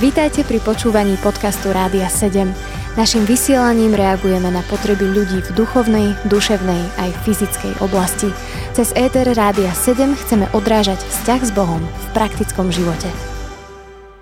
Vítajte pri počúvaní podcastu Rádia 7. Naším vysielaním reagujeme na potreby ľudí v duchovnej, duševnej aj fyzickej oblasti. Cez ETR Rádia 7 chceme odrážať vzťah s Bohom v praktickom živote.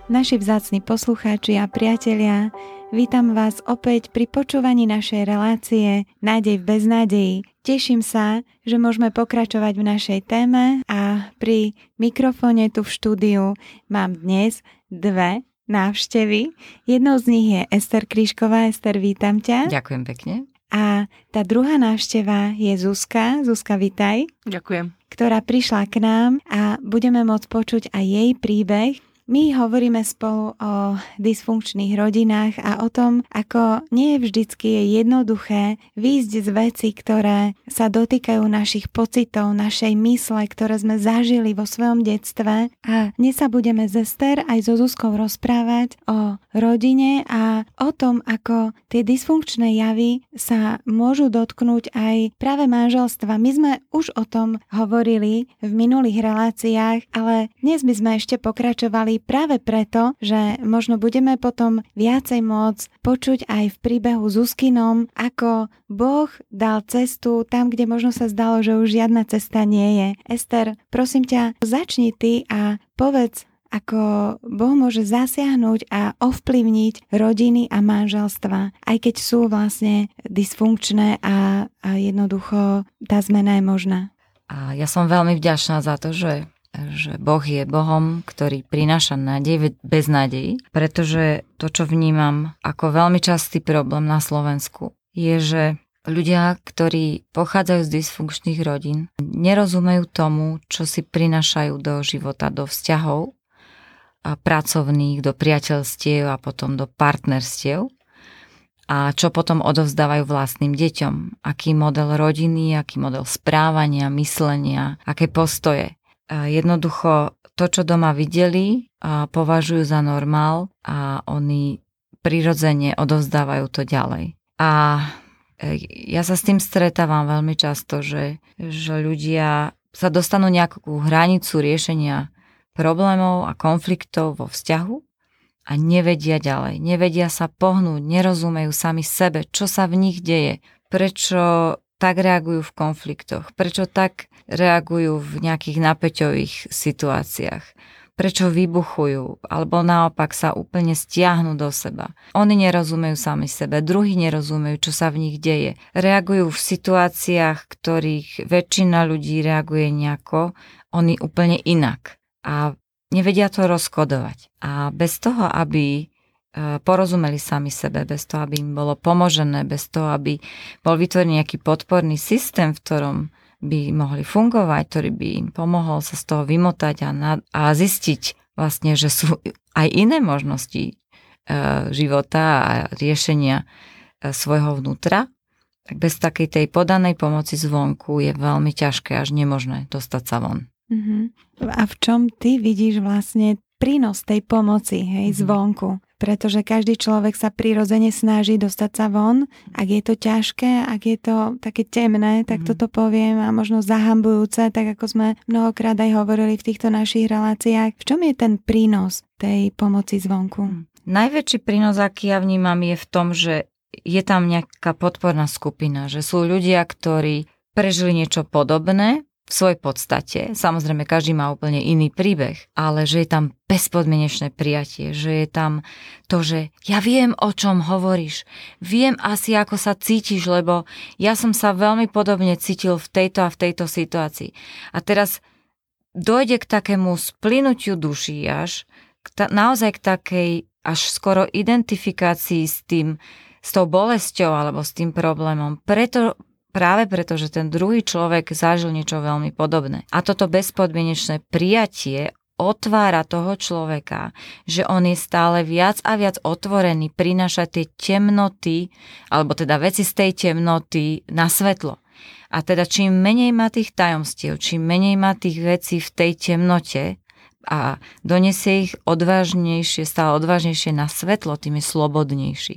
Naši vzácni poslucháči a priatelia, vítam vás opäť pri počúvaní našej relácie Nádej v beznádeji. Teším sa, že môžeme pokračovať v našej téme a pri mikrofóne tu v štúdiu mám dnes dve návštevy. Jednou z nich je Ester Kríšková. Ester, vítam ťa. Ďakujem pekne. A tá druhá návšteva je Zuzka. Zuzka, vitaj. Ďakujem. Ktorá prišla k nám a budeme môcť počuť aj jej príbeh. My hovoríme spolu o dysfunkčných rodinách a o tom, ako nie vždycky je jednoduché výjsť z veci, ktoré sa dotýkajú našich pocitov, našej mysle, ktoré sme zažili vo svojom detstve. A dnes sa budeme z Ester aj so Zuzkou rozprávať o rodine a o tom, ako tie dysfunkčné javy sa môžu dotknúť aj práve manželstva. My sme už o tom hovorili v minulých reláciách, ale dnes by sme ešte pokračovali práve preto, že možno budeme potom viacej môcť počuť aj v príbehu s Uskinom, ako Boh dal cestu tam, kde možno sa zdalo, že už žiadna cesta nie je. Ester, prosím ťa, začni ty a povedz, ako Boh môže zasiahnuť a ovplyvniť rodiny a manželstva, aj keď sú vlastne dysfunkčné a, a jednoducho tá zmena je možná. A ja som veľmi vďačná za to, že že Boh je Bohom, ktorý prináša nádej bez nádejí, pretože to, čo vnímam ako veľmi častý problém na Slovensku, je, že ľudia, ktorí pochádzajú z dysfunkčných rodín, nerozumejú tomu, čo si prinášajú do života, do vzťahov a pracovných, do priateľstiev a potom do partnerstiev a čo potom odovzdávajú vlastným deťom. Aký model rodiny, aký model správania, myslenia, aké postoje jednoducho to, čo doma videli, považujú za normál a oni prirodzene odovzdávajú to ďalej. A e, ja sa s tým stretávam veľmi často, že, že ľudia sa dostanú nejakú hranicu riešenia problémov a konfliktov vo vzťahu a nevedia ďalej. Nevedia sa pohnúť, nerozumejú sami sebe, čo sa v nich deje, prečo tak reagujú v konfliktoch, prečo tak reagujú v nejakých napäťových situáciách, prečo vybuchujú, alebo naopak sa úplne stiahnu do seba. Oni nerozumejú sami sebe, druhí nerozumejú, čo sa v nich deje. Reagujú v situáciách, ktorých väčšina ľudí reaguje nejako, oni úplne inak. A nevedia to rozkodovať. A bez toho, aby e, porozumeli sami sebe, bez toho, aby im bolo pomožené, bez toho, aby bol vytvorený nejaký podporný systém, v ktorom by mohli fungovať, ktorý by im pomohol sa z toho vymotať a, na, a zistiť vlastne, že sú aj iné možnosti e, života a riešenia e, svojho vnútra, tak bez takej tej podanej pomoci zvonku je veľmi ťažké až nemožné dostať sa von. Uh-huh. A v čom ty vidíš vlastne prínos tej pomoci hej, uh-huh. zvonku? Pretože každý človek sa prirodzene snaží dostať sa von. Ak je to ťažké, ak je to také temné, tak mm. toto poviem a možno zahambujúce, tak ako sme mnohokrát aj hovorili v týchto našich reláciách. V čom je ten prínos tej pomoci zvonku? Mm. Najväčší prínos, aký ja vnímam, je v tom, že je tam nejaká podporná skupina, že sú ľudia, ktorí prežili niečo podobné v svojej podstate. Samozrejme, každý má úplne iný príbeh, ale že je tam bezpodmienečné prijatie, že je tam to, že ja viem, o čom hovoríš, viem asi, ako sa cítiš, lebo ja som sa veľmi podobne cítil v tejto a v tejto situácii. A teraz dojde k takému splynutiu duší až, k ta, naozaj k takej až skoro identifikácii s tým, s tou bolesťou alebo s tým problémom. Preto, práve preto, že ten druhý človek zažil niečo veľmi podobné. A toto bezpodmienečné prijatie otvára toho človeka, že on je stále viac a viac otvorený prinášať tie temnoty, alebo teda veci z tej temnoty na svetlo. A teda čím menej má tých tajomstiev, čím menej má tých vecí v tej temnote a donesie ich odvážnejšie, stále odvážnejšie na svetlo, tým je slobodnejší.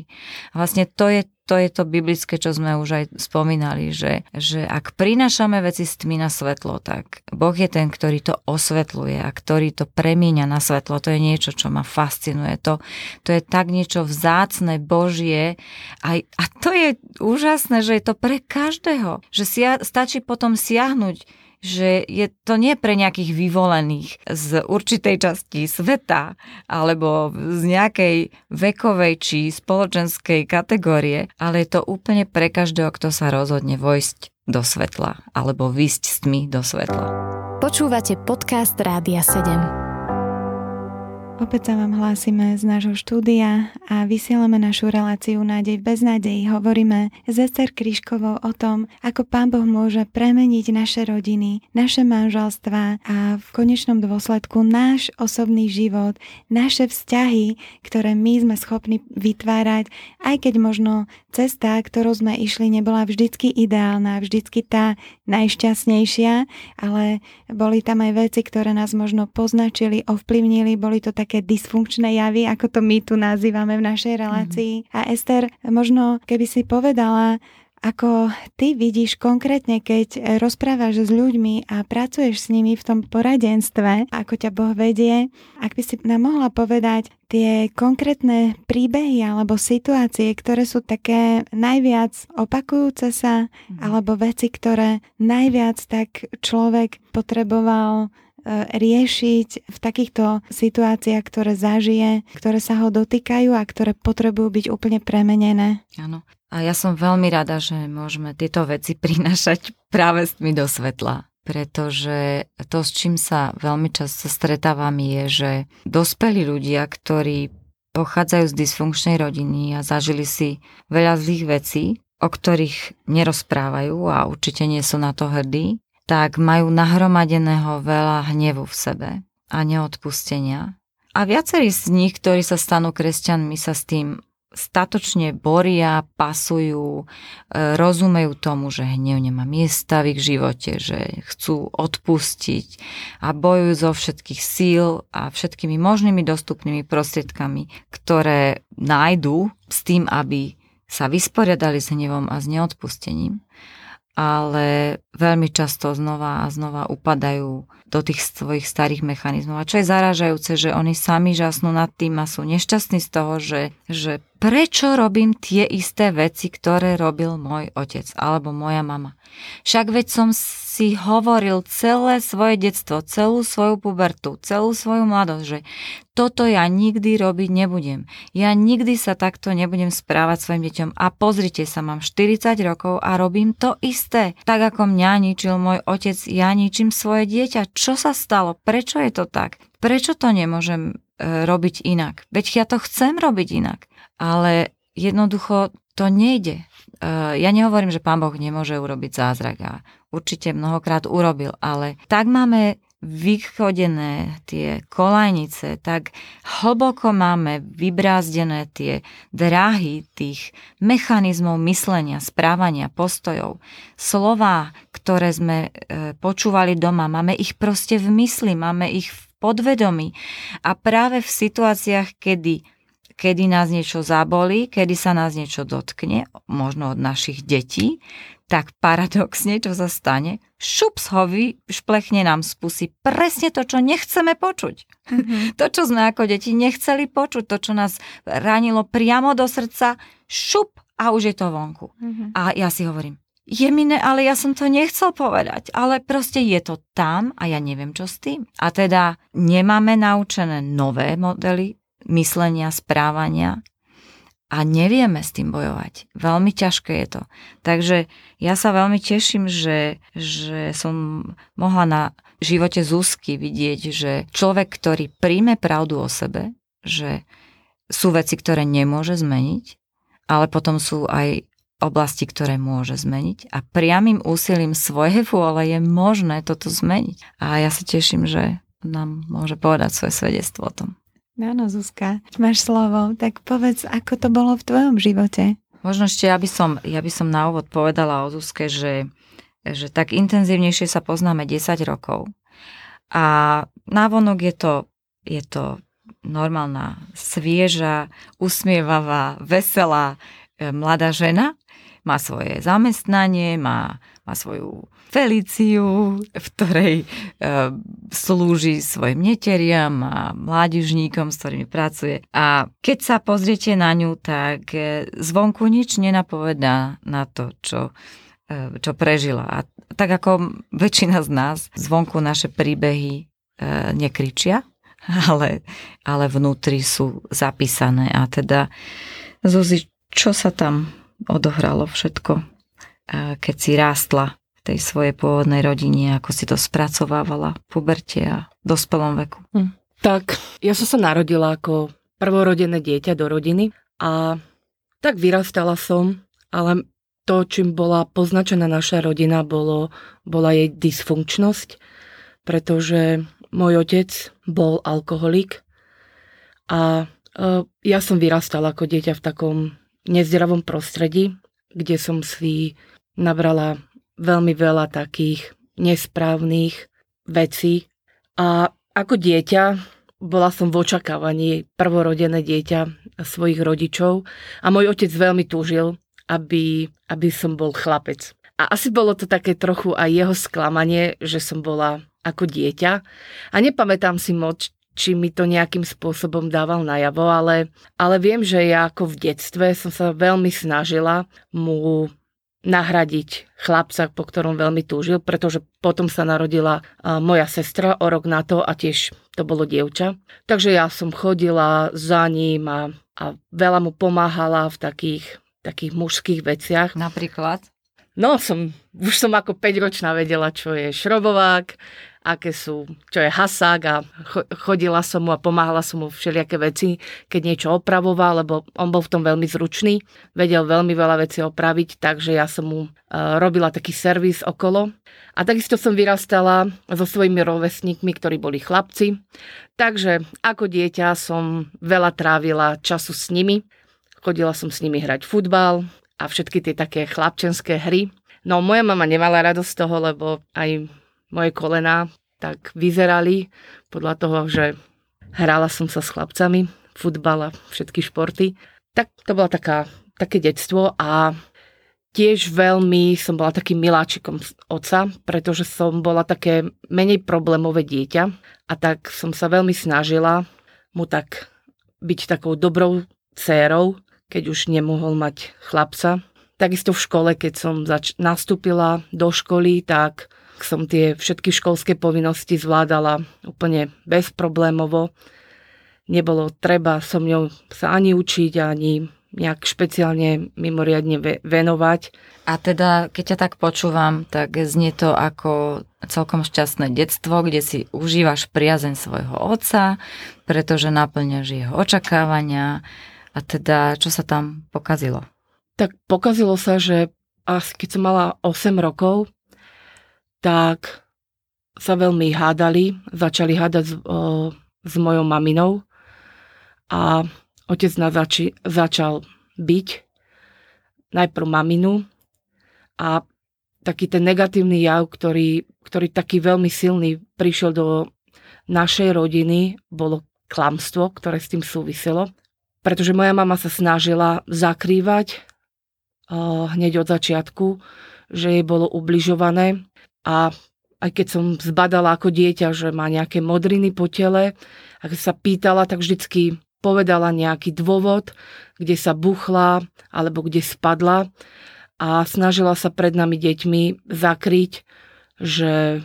A vlastne to je to je to biblické, čo sme už aj spomínali, že, že ak prinášame veci z tmy na svetlo, tak Boh je ten, ktorý to osvetľuje a ktorý to premieňa na svetlo. To je niečo, čo ma fascinuje. To, to je tak niečo vzácne, Božie. A, a to je úžasné, že je to pre každého. Že si, stačí potom siahnuť že je to nie pre nejakých vyvolených z určitej časti sveta alebo z nejakej vekovej či spoločenskej kategórie, ale je to úplne pre každého, kto sa rozhodne vojsť do svetla alebo vysť s tmy do svetla. Počúvate podcast Rádia 7. Opäť sa vám hlásime z nášho štúdia a vysielame našu reláciu Nádej bez nádeji. Hovoríme s Ester Kryškovou o tom, ako Pán Boh môže premeniť naše rodiny, naše manželstva a v konečnom dôsledku náš osobný život, naše vzťahy, ktoré my sme schopní vytvárať, aj keď možno cesta, ktorou sme išli, nebola vždycky ideálna, vždycky tá najšťastnejšia, ale boli tam aj veci, ktoré nás možno poznačili, ovplyvnili, boli to také dysfunkčné javy, ako to my tu nazývame v našej relácii. Mm-hmm. A Ester, možno keby si povedala, ako ty vidíš konkrétne, keď rozprávaš s ľuďmi a pracuješ s nimi v tom poradenstve, ako ťa Boh vedie, ak by si nám mohla povedať tie konkrétne príbehy alebo situácie, ktoré sú také najviac opakujúce sa, mhm. alebo veci, ktoré najviac tak človek potreboval riešiť v takýchto situáciách, ktoré zažije, ktoré sa ho dotýkajú a ktoré potrebujú byť úplne premenené. Áno. A ja som veľmi rada, že môžeme tieto veci prinašať práve s tmy do svetla pretože to, s čím sa veľmi často stretávam, je, že dospelí ľudia, ktorí pochádzajú z dysfunkčnej rodiny a zažili si veľa zlých vecí, o ktorých nerozprávajú a určite nie sú na to hrdí, tak majú nahromadeného veľa hnevu v sebe a neodpustenia. A viacerí z nich, ktorí sa stanú kresťanmi, sa s tým statočne boria, pasujú, e, rozumejú tomu, že hnev nemá miesta v ich živote, že chcú odpustiť a bojujú zo všetkých síl a všetkými možnými dostupnými prostriedkami, ktoré nájdú s tým, aby sa vysporiadali s hnevom a s neodpustením ale veľmi často znova a znova upadajú do tých svojich starých mechanizmov. A čo je zarážajúce, že oni sami žasnú nad tým a sú nešťastní z toho, že, že prečo robím tie isté veci, ktoré robil môj otec alebo moja mama. Však veď som si hovoril celé svoje detstvo, celú svoju pubertu, celú svoju mladosť, že toto ja nikdy robiť nebudem. Ja nikdy sa takto nebudem správať svojim deťom. A pozrite sa, mám 40 rokov a robím to isté. Tak ako mňa ničil môj otec, ja ničím svoje dieťa. Čo sa stalo? Prečo je to tak? Prečo to nemôžem robiť inak? Veď ja to chcem robiť inak. Ale jednoducho to nejde. E, ja nehovorím, že pán Boh nemôže urobiť zázrak a určite mnohokrát urobil, ale tak máme vychodené tie kolajnice, tak hlboko máme vybrázdené tie dráhy tých mechanizmov myslenia, správania, postojov. Slová, ktoré sme e, počúvali doma, máme ich proste v mysli, máme ich v podvedomí. A práve v situáciách, kedy kedy nás niečo zabolí, kedy sa nás niečo dotkne, možno od našich detí, tak paradoxne, čo sa stane, šups ho šplechne nám z pusy presne to, čo nechceme počuť. Mm-hmm. To, čo sme ako deti nechceli počuť, to, čo nás ranilo priamo do srdca, šup a už je to vonku. Mm-hmm. A ja si hovorím, je ne, ale ja som to nechcel povedať, ale proste je to tam a ja neviem, čo s tým. A teda nemáme naučené nové modely myslenia, správania a nevieme s tým bojovať. Veľmi ťažké je to. Takže ja sa veľmi teším, že, že som mohla na živote Zuzky vidieť, že človek, ktorý príjme pravdu o sebe, že sú veci, ktoré nemôže zmeniť, ale potom sú aj oblasti, ktoré môže zmeniť a priamým úsilím svojej vôle je možné toto zmeniť. A ja sa teším, že nám môže povedať svoje svedectvo o tom. Áno, Zuzka, máš slovo, tak povedz, ako to bolo v tvojom živote. Možno ešte ja by som, ja by som na úvod povedala o Zuzke, že, že tak intenzívnejšie sa poznáme 10 rokov. A návonok je to, je to normálna, svieža, usmievavá, veselá mladá žena, má svoje zamestnanie, má, má svoju Feliciu, v ktorej e, slúži svojim neteriam a mládežníkom, s ktorými pracuje. A keď sa pozriete na ňu, tak e, zvonku nič nenapovedá na to, čo, e, čo prežila. A tak ako väčšina z nás, zvonku naše príbehy e, nekričia, ale, ale vnútri sú zapísané. A teda, Zuzi, čo sa tam odohralo všetko, keď si rástla tej svojej pôvodnej rodine, ako si to spracovávala v puberte a dospelom veku? Hm. Tak, ja som sa narodila ako prvorodené dieťa do rodiny a tak vyrastala som, ale to, čím bola poznačená naša rodina, bolo, bola jej dysfunkčnosť, pretože môj otec bol alkoholik a e, ja som vyrastala ako dieťa v takom nezdravom prostredí, kde som si nabrala veľmi veľa takých nesprávnych vecí. A ako dieťa bola som v očakávaní prvorodené dieťa svojich rodičov a môj otec veľmi túžil, aby, aby som bol chlapec. A asi bolo to také trochu aj jeho sklamanie, že som bola ako dieťa. A nepamätám si moc, či mi to nejakým spôsobom dával najavo, ale, ale viem, že ja ako v detstve som sa veľmi snažila mu nahradiť chlapca, po ktorom veľmi túžil, pretože potom sa narodila moja sestra o rok na to a tiež to bolo dievča. Takže ja som chodila za ním a, a veľa mu pomáhala v takých, takých mužských veciach. Napríklad? No, som, už som ako 5-ročná vedela, čo je šrobovák, aké sú, čo je hasák a chodila som mu a pomáhala som mu všelijaké veci, keď niečo opravoval, lebo on bol v tom veľmi zručný, vedel veľmi veľa vecí opraviť, takže ja som mu uh, robila taký servis okolo. A takisto som vyrastala so svojimi rovesníkmi, ktorí boli chlapci. Takže ako dieťa som veľa trávila času s nimi. Chodila som s nimi hrať futbal a všetky tie také chlapčenské hry. No moja mama nemala radosť z toho, lebo aj moje kolená tak vyzerali podľa toho, že hrala som sa s chlapcami, futbal a všetky športy. Tak to bola taká, také detstvo a tiež veľmi som bola takým miláčikom oca, pretože som bola také menej problémové dieťa a tak som sa veľmi snažila mu tak byť takou dobrou dcérou, keď už nemohol mať chlapca. Takisto v škole, keď som zač- nastúpila do školy, tak som tie všetky školské povinnosti zvládala úplne bezproblémovo. Nebolo treba so mňou sa ani učiť, ani nejak špeciálne mimoriadne venovať. A teda, keď ťa tak počúvam, tak znie to ako celkom šťastné detstvo, kde si užívaš priazeň svojho otca, pretože naplňaš jeho očakávania. A teda, čo sa tam pokazilo? Tak pokazilo sa, že asi keď som mala 8 rokov, tak sa veľmi hádali, začali hádať s, o, s mojou maminou a otec nás zači, začal byť najprv maminu a taký ten negatívny jav, ktorý, ktorý taký veľmi silný prišiel do našej rodiny, bolo klamstvo, ktoré s tým súviselo. Pretože moja mama sa snažila zakrývať uh, hneď od začiatku, že jej bolo ubližované a aj keď som zbadala ako dieťa, že má nejaké modriny po tele, a keď sa pýtala, tak vždycky povedala nejaký dôvod, kde sa buchla alebo kde spadla a snažila sa pred nami deťmi zakryť, že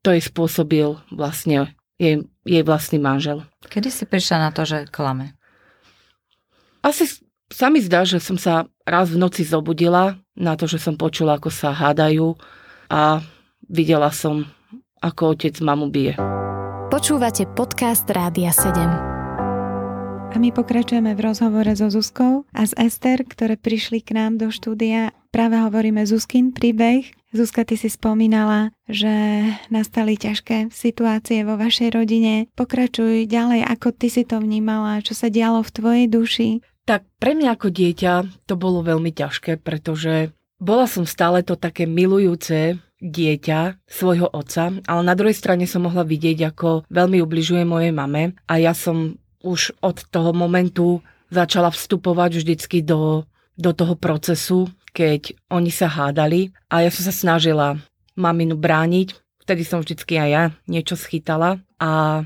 to je spôsobil vlastne jej, jej vlastný manžel. Kedy si prišla na to, že klame? Asi sa mi zdá, že som sa raz v noci zobudila na to, že som počula, ako sa hádajú a videla som, ako otec mamu bije. Počúvate podcast Rádia 7. A my pokračujeme v rozhovore so Zuzkou a s Ester, ktoré prišli k nám do štúdia. Práve hovoríme Zuzkin príbeh. Zuzka, ty si spomínala, že nastali ťažké situácie vo vašej rodine. Pokračuj ďalej, ako ty si to vnímala, čo sa dialo v tvojej duši. Tak pre mňa ako dieťa to bolo veľmi ťažké, pretože bola som stále to také milujúce dieťa svojho otca, ale na druhej strane som mohla vidieť, ako veľmi ubližuje mojej mame a ja som už od toho momentu začala vstupovať vždycky do do toho procesu, keď oni sa hádali a ja som sa snažila maminu brániť. Vtedy som vždycky aj ja niečo schytala a,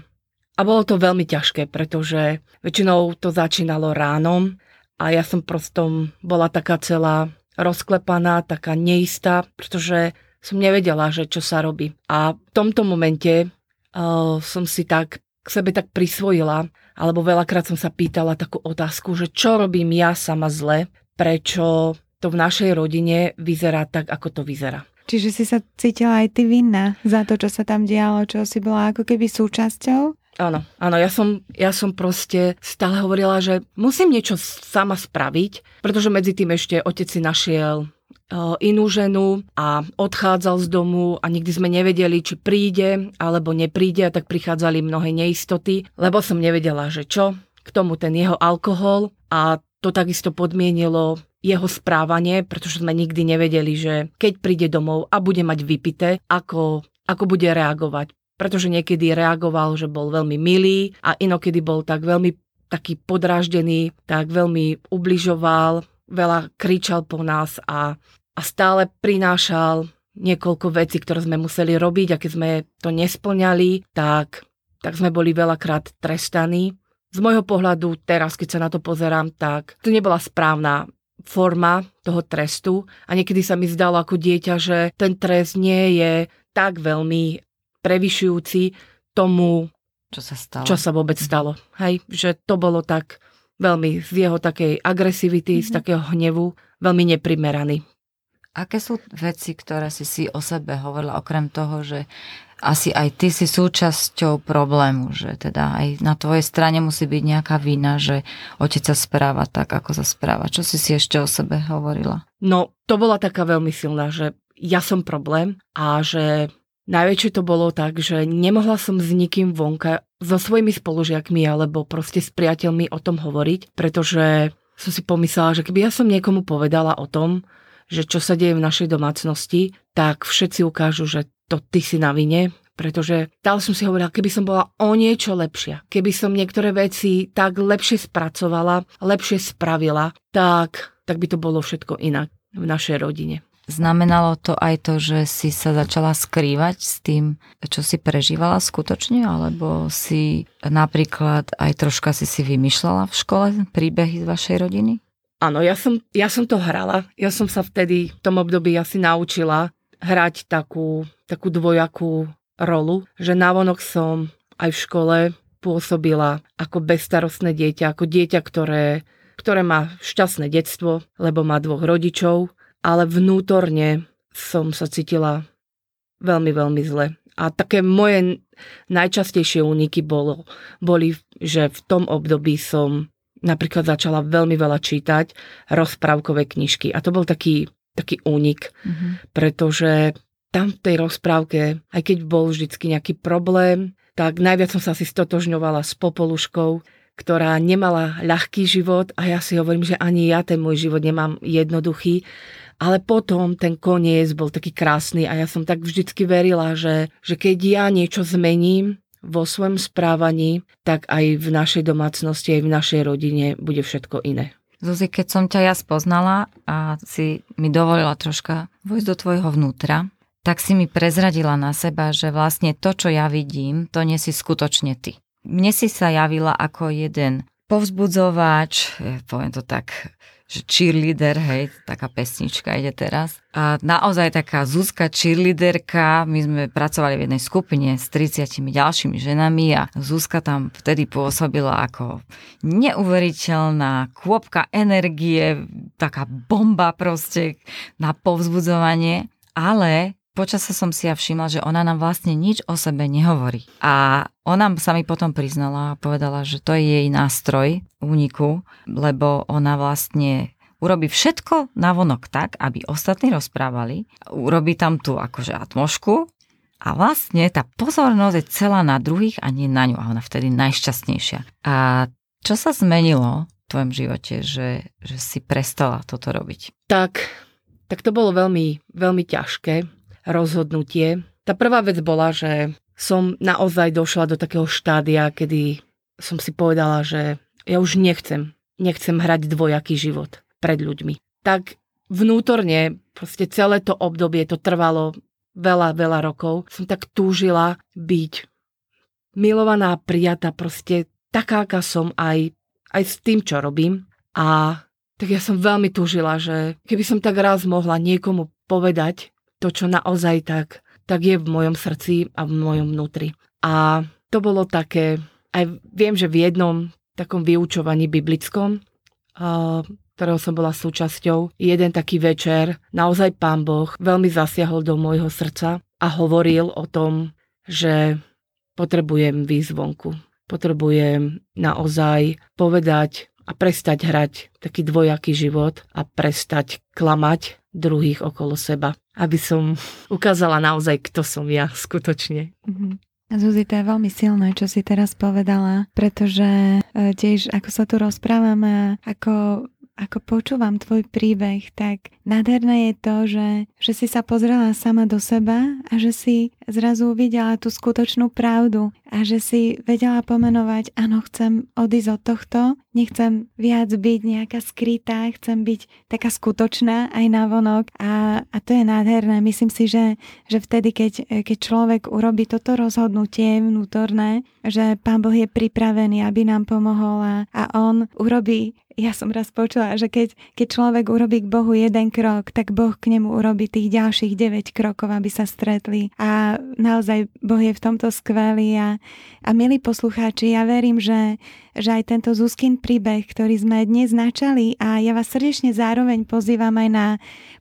a bolo to veľmi ťažké, pretože väčšinou to začínalo ránom a ja som prostom bola taká celá rozklepaná, taká neistá, pretože som nevedela, že čo sa robí. A v tomto momente uh, som si tak k sebe tak prisvojila, alebo veľakrát som sa pýtala takú otázku, že čo robím ja sama zle, prečo to v našej rodine vyzerá tak, ako to vyzerá. Čiže si sa cítila aj ty vinná za to, čo sa tam dialo, čo si bola ako keby súčasťou? Áno, áno, ja som, ja som proste stále hovorila, že musím niečo sama spraviť, pretože medzi tým ešte otec si našiel inú ženu a odchádzal z domu a nikdy sme nevedeli, či príde alebo nepríde a tak prichádzali mnohé neistoty, lebo som nevedela, že čo. K tomu ten jeho alkohol a to takisto podmienilo jeho správanie, pretože sme nikdy nevedeli, že keď príde domov a bude mať vypité, ako, ako bude reagovať. Pretože niekedy reagoval, že bol veľmi milý a inokedy bol tak veľmi taký podráždený, tak veľmi ubližoval, veľa kričal po nás a a stále prinášal niekoľko vecí, ktoré sme museli robiť a keď sme to nesplňali, tak, tak sme boli veľakrát trestaní. Z môjho pohľadu teraz, keď sa na to pozerám, tak to nebola správna forma toho trestu a niekedy sa mi zdalo ako dieťa, že ten trest nie je tak veľmi prevyšujúci tomu, čo sa stalo. Čo sa vôbec stalo. Hej, že to bolo tak veľmi z jeho takej agresivity, mm-hmm. z mhm. takého hnevu, veľmi neprimeraný. Aké sú veci, ktoré si si o sebe hovorila, okrem toho, že asi aj ty si súčasťou problému, že teda aj na tvojej strane musí byť nejaká vina, že otec sa správa tak, ako sa správa. Čo si si ešte o sebe hovorila? No, to bola taká veľmi silná, že ja som problém a že najväčšie to bolo tak, že nemohla som s nikým vonka, so svojimi spolužiakmi alebo proste s priateľmi o tom hovoriť, pretože som si pomyslela, že keby ja som niekomu povedala o tom, že čo sa deje v našej domácnosti, tak všetci ukážu, že to ty si na vine, pretože stále som si hovorila, keby som bola o niečo lepšia, keby som niektoré veci tak lepšie spracovala, lepšie spravila, tak, tak by to bolo všetko inak v našej rodine. Znamenalo to aj to, že si sa začala skrývať s tým, čo si prežívala skutočne, alebo si napríklad aj troška si si vymýšľala v škole príbehy z vašej rodiny? Áno, ja som, ja som to hrala. Ja som sa vtedy v tom období asi naučila hrať takú, takú dvojakú rolu, že návonok som aj v škole pôsobila ako bezstarostné dieťa, ako dieťa, ktoré, ktoré má šťastné detstvo, lebo má dvoch rodičov, ale vnútorne som sa cítila veľmi, veľmi zle. A také moje najčastejšie úniky bolo, boli, že v tom období som napríklad začala veľmi veľa čítať rozprávkové knižky. A to bol taký, taký únik, mm-hmm. pretože tam v tej rozprávke, aj keď bol vždycky nejaký problém, tak najviac som sa si stotožňovala s Popoluškou, ktorá nemala ľahký život a ja si hovorím, že ani ja ten môj život nemám jednoduchý, ale potom ten koniec bol taký krásny a ja som tak vždycky verila, že, že keď ja niečo zmením, vo svojom správaní, tak aj v našej domácnosti, aj v našej rodine bude všetko iné. Zuzi, keď som ťa ja spoznala a si mi dovolila troška vojsť do tvojho vnútra, tak si mi prezradila na seba, že vlastne to, čo ja vidím, to nie si skutočne ty. Mne si sa javila ako jeden povzbudzovač, poviem to tak že cheerleader, hej, taká pesnička ide teraz. A naozaj taká Zuzka cheerleaderka, my sme pracovali v jednej skupine s 30 ďalšími ženami a Zuzka tam vtedy pôsobila ako neuveriteľná kôpka energie, taká bomba proste na povzbudzovanie, ale počasie som si ja všimla, že ona nám vlastne nič o sebe nehovorí. A ona sa mi potom priznala a povedala, že to je jej nástroj úniku, lebo ona vlastne urobí všetko na vonok tak, aby ostatní rozprávali, urobí tam tú akože atmošku a vlastne tá pozornosť je celá na druhých a nie na ňu a ona vtedy najšťastnejšia. A čo sa zmenilo v tvojom živote, že, že si prestala toto robiť? Tak, tak to bolo veľmi, veľmi ťažké rozhodnutie. Tá prvá vec bola, že som naozaj došla do takého štádia, kedy som si povedala, že ja už nechcem, nechcem hrať dvojaký život. pred ľuďmi. Tak vnútorne, proste celé to obdobie, to trvalo veľa, veľa rokov, som tak túžila byť milovaná, prijatá, proste taká, aká som aj, aj s tým, čo robím. A tak ja som veľmi túžila, že keby som tak raz mohla niekomu povedať to, čo naozaj tak, tak je v mojom srdci a v mojom vnútri. A to bolo také, aj viem, že v jednom takom vyučovaní biblickom, ktorého som bola súčasťou, jeden taký večer, naozaj pán Boh veľmi zasiahol do môjho srdca a hovoril o tom, že potrebujem výzvonku. Potrebujem naozaj povedať a prestať hrať taký dvojaký život a prestať klamať druhých okolo seba, aby som ukázala naozaj, kto som ja skutočne. Mm-hmm. Zuzi, to je veľmi silné, čo si teraz povedala, pretože e, tiež ako sa tu rozprávame, ako ako počúvam tvoj príbeh, tak nádherné je to, že, že si sa pozrela sama do seba a že si zrazu uvidela tú skutočnú pravdu a že si vedela pomenovať, áno, chcem odísť od tohto, nechcem viac byť nejaká skrytá, chcem byť taká skutočná aj na vonok a, a to je nádherné. Myslím si, že, že vtedy, keď, keď človek urobí toto rozhodnutie vnútorné, že Pán Boh je pripravený, aby nám pomohol a, a On urobí ja som raz počula, že keď, keď človek urobí k Bohu jeden krok, tak Boh k nemu urobí tých ďalších 9 krokov, aby sa stretli. A naozaj Boh je v tomto skvelý. A, a milí poslucháči, ja verím, že že aj tento Zuzkin príbeh, ktorý sme dnes načali a ja vás srdečne zároveň pozývam aj na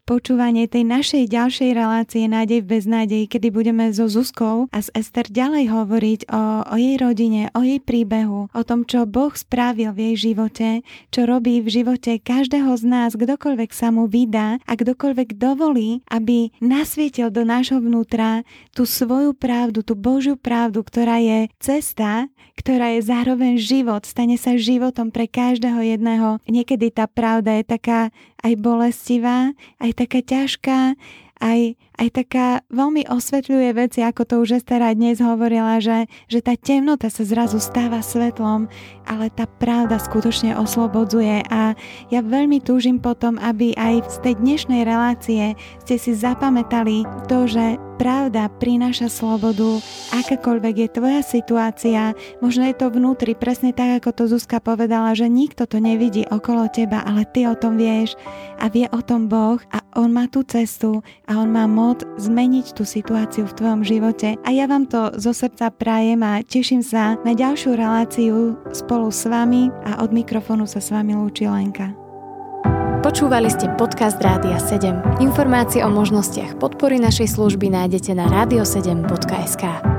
počúvanie tej našej ďalšej relácie Nádej v beznádej, kedy budeme so Zuzkou a s Ester ďalej hovoriť o, o jej rodine, o jej príbehu, o tom, čo Boh spravil v jej živote, čo robí v živote každého z nás, kdokoľvek sa mu vydá a kdokoľvek dovolí, aby nasvietil do nášho vnútra tú svoju pravdu, tú Božiu pravdu, ktorá je cesta, ktorá je zároveň život, stane sa životom pre každého jedného. Niekedy tá pravda je taká aj bolestivá, aj taká ťažká, aj, aj taká veľmi osvetľuje veci, ako to už Estera dnes hovorila, že, že tá temnota sa zrazu stáva svetlom, ale tá pravda skutočne oslobodzuje. A ja veľmi túžim potom, aby aj z tej dnešnej relácie ste si zapamätali to, že Pravda prináša slobodu, akákoľvek je tvoja situácia, možno je to vnútri, presne tak, ako to Zuzka povedala, že nikto to nevidí okolo teba, ale ty o tom vieš. A vie o tom Boh a On má tú cestu a On má moc zmeniť tú situáciu v tvojom živote. A ja vám to zo srdca prajem a teším sa na ďalšiu reláciu spolu s vami a od mikrofónu sa s vami lúči Lenka. Počúvali ste podcast Rádia 7. Informácie o možnostiach podpory našej služby nájdete na radio7.sk.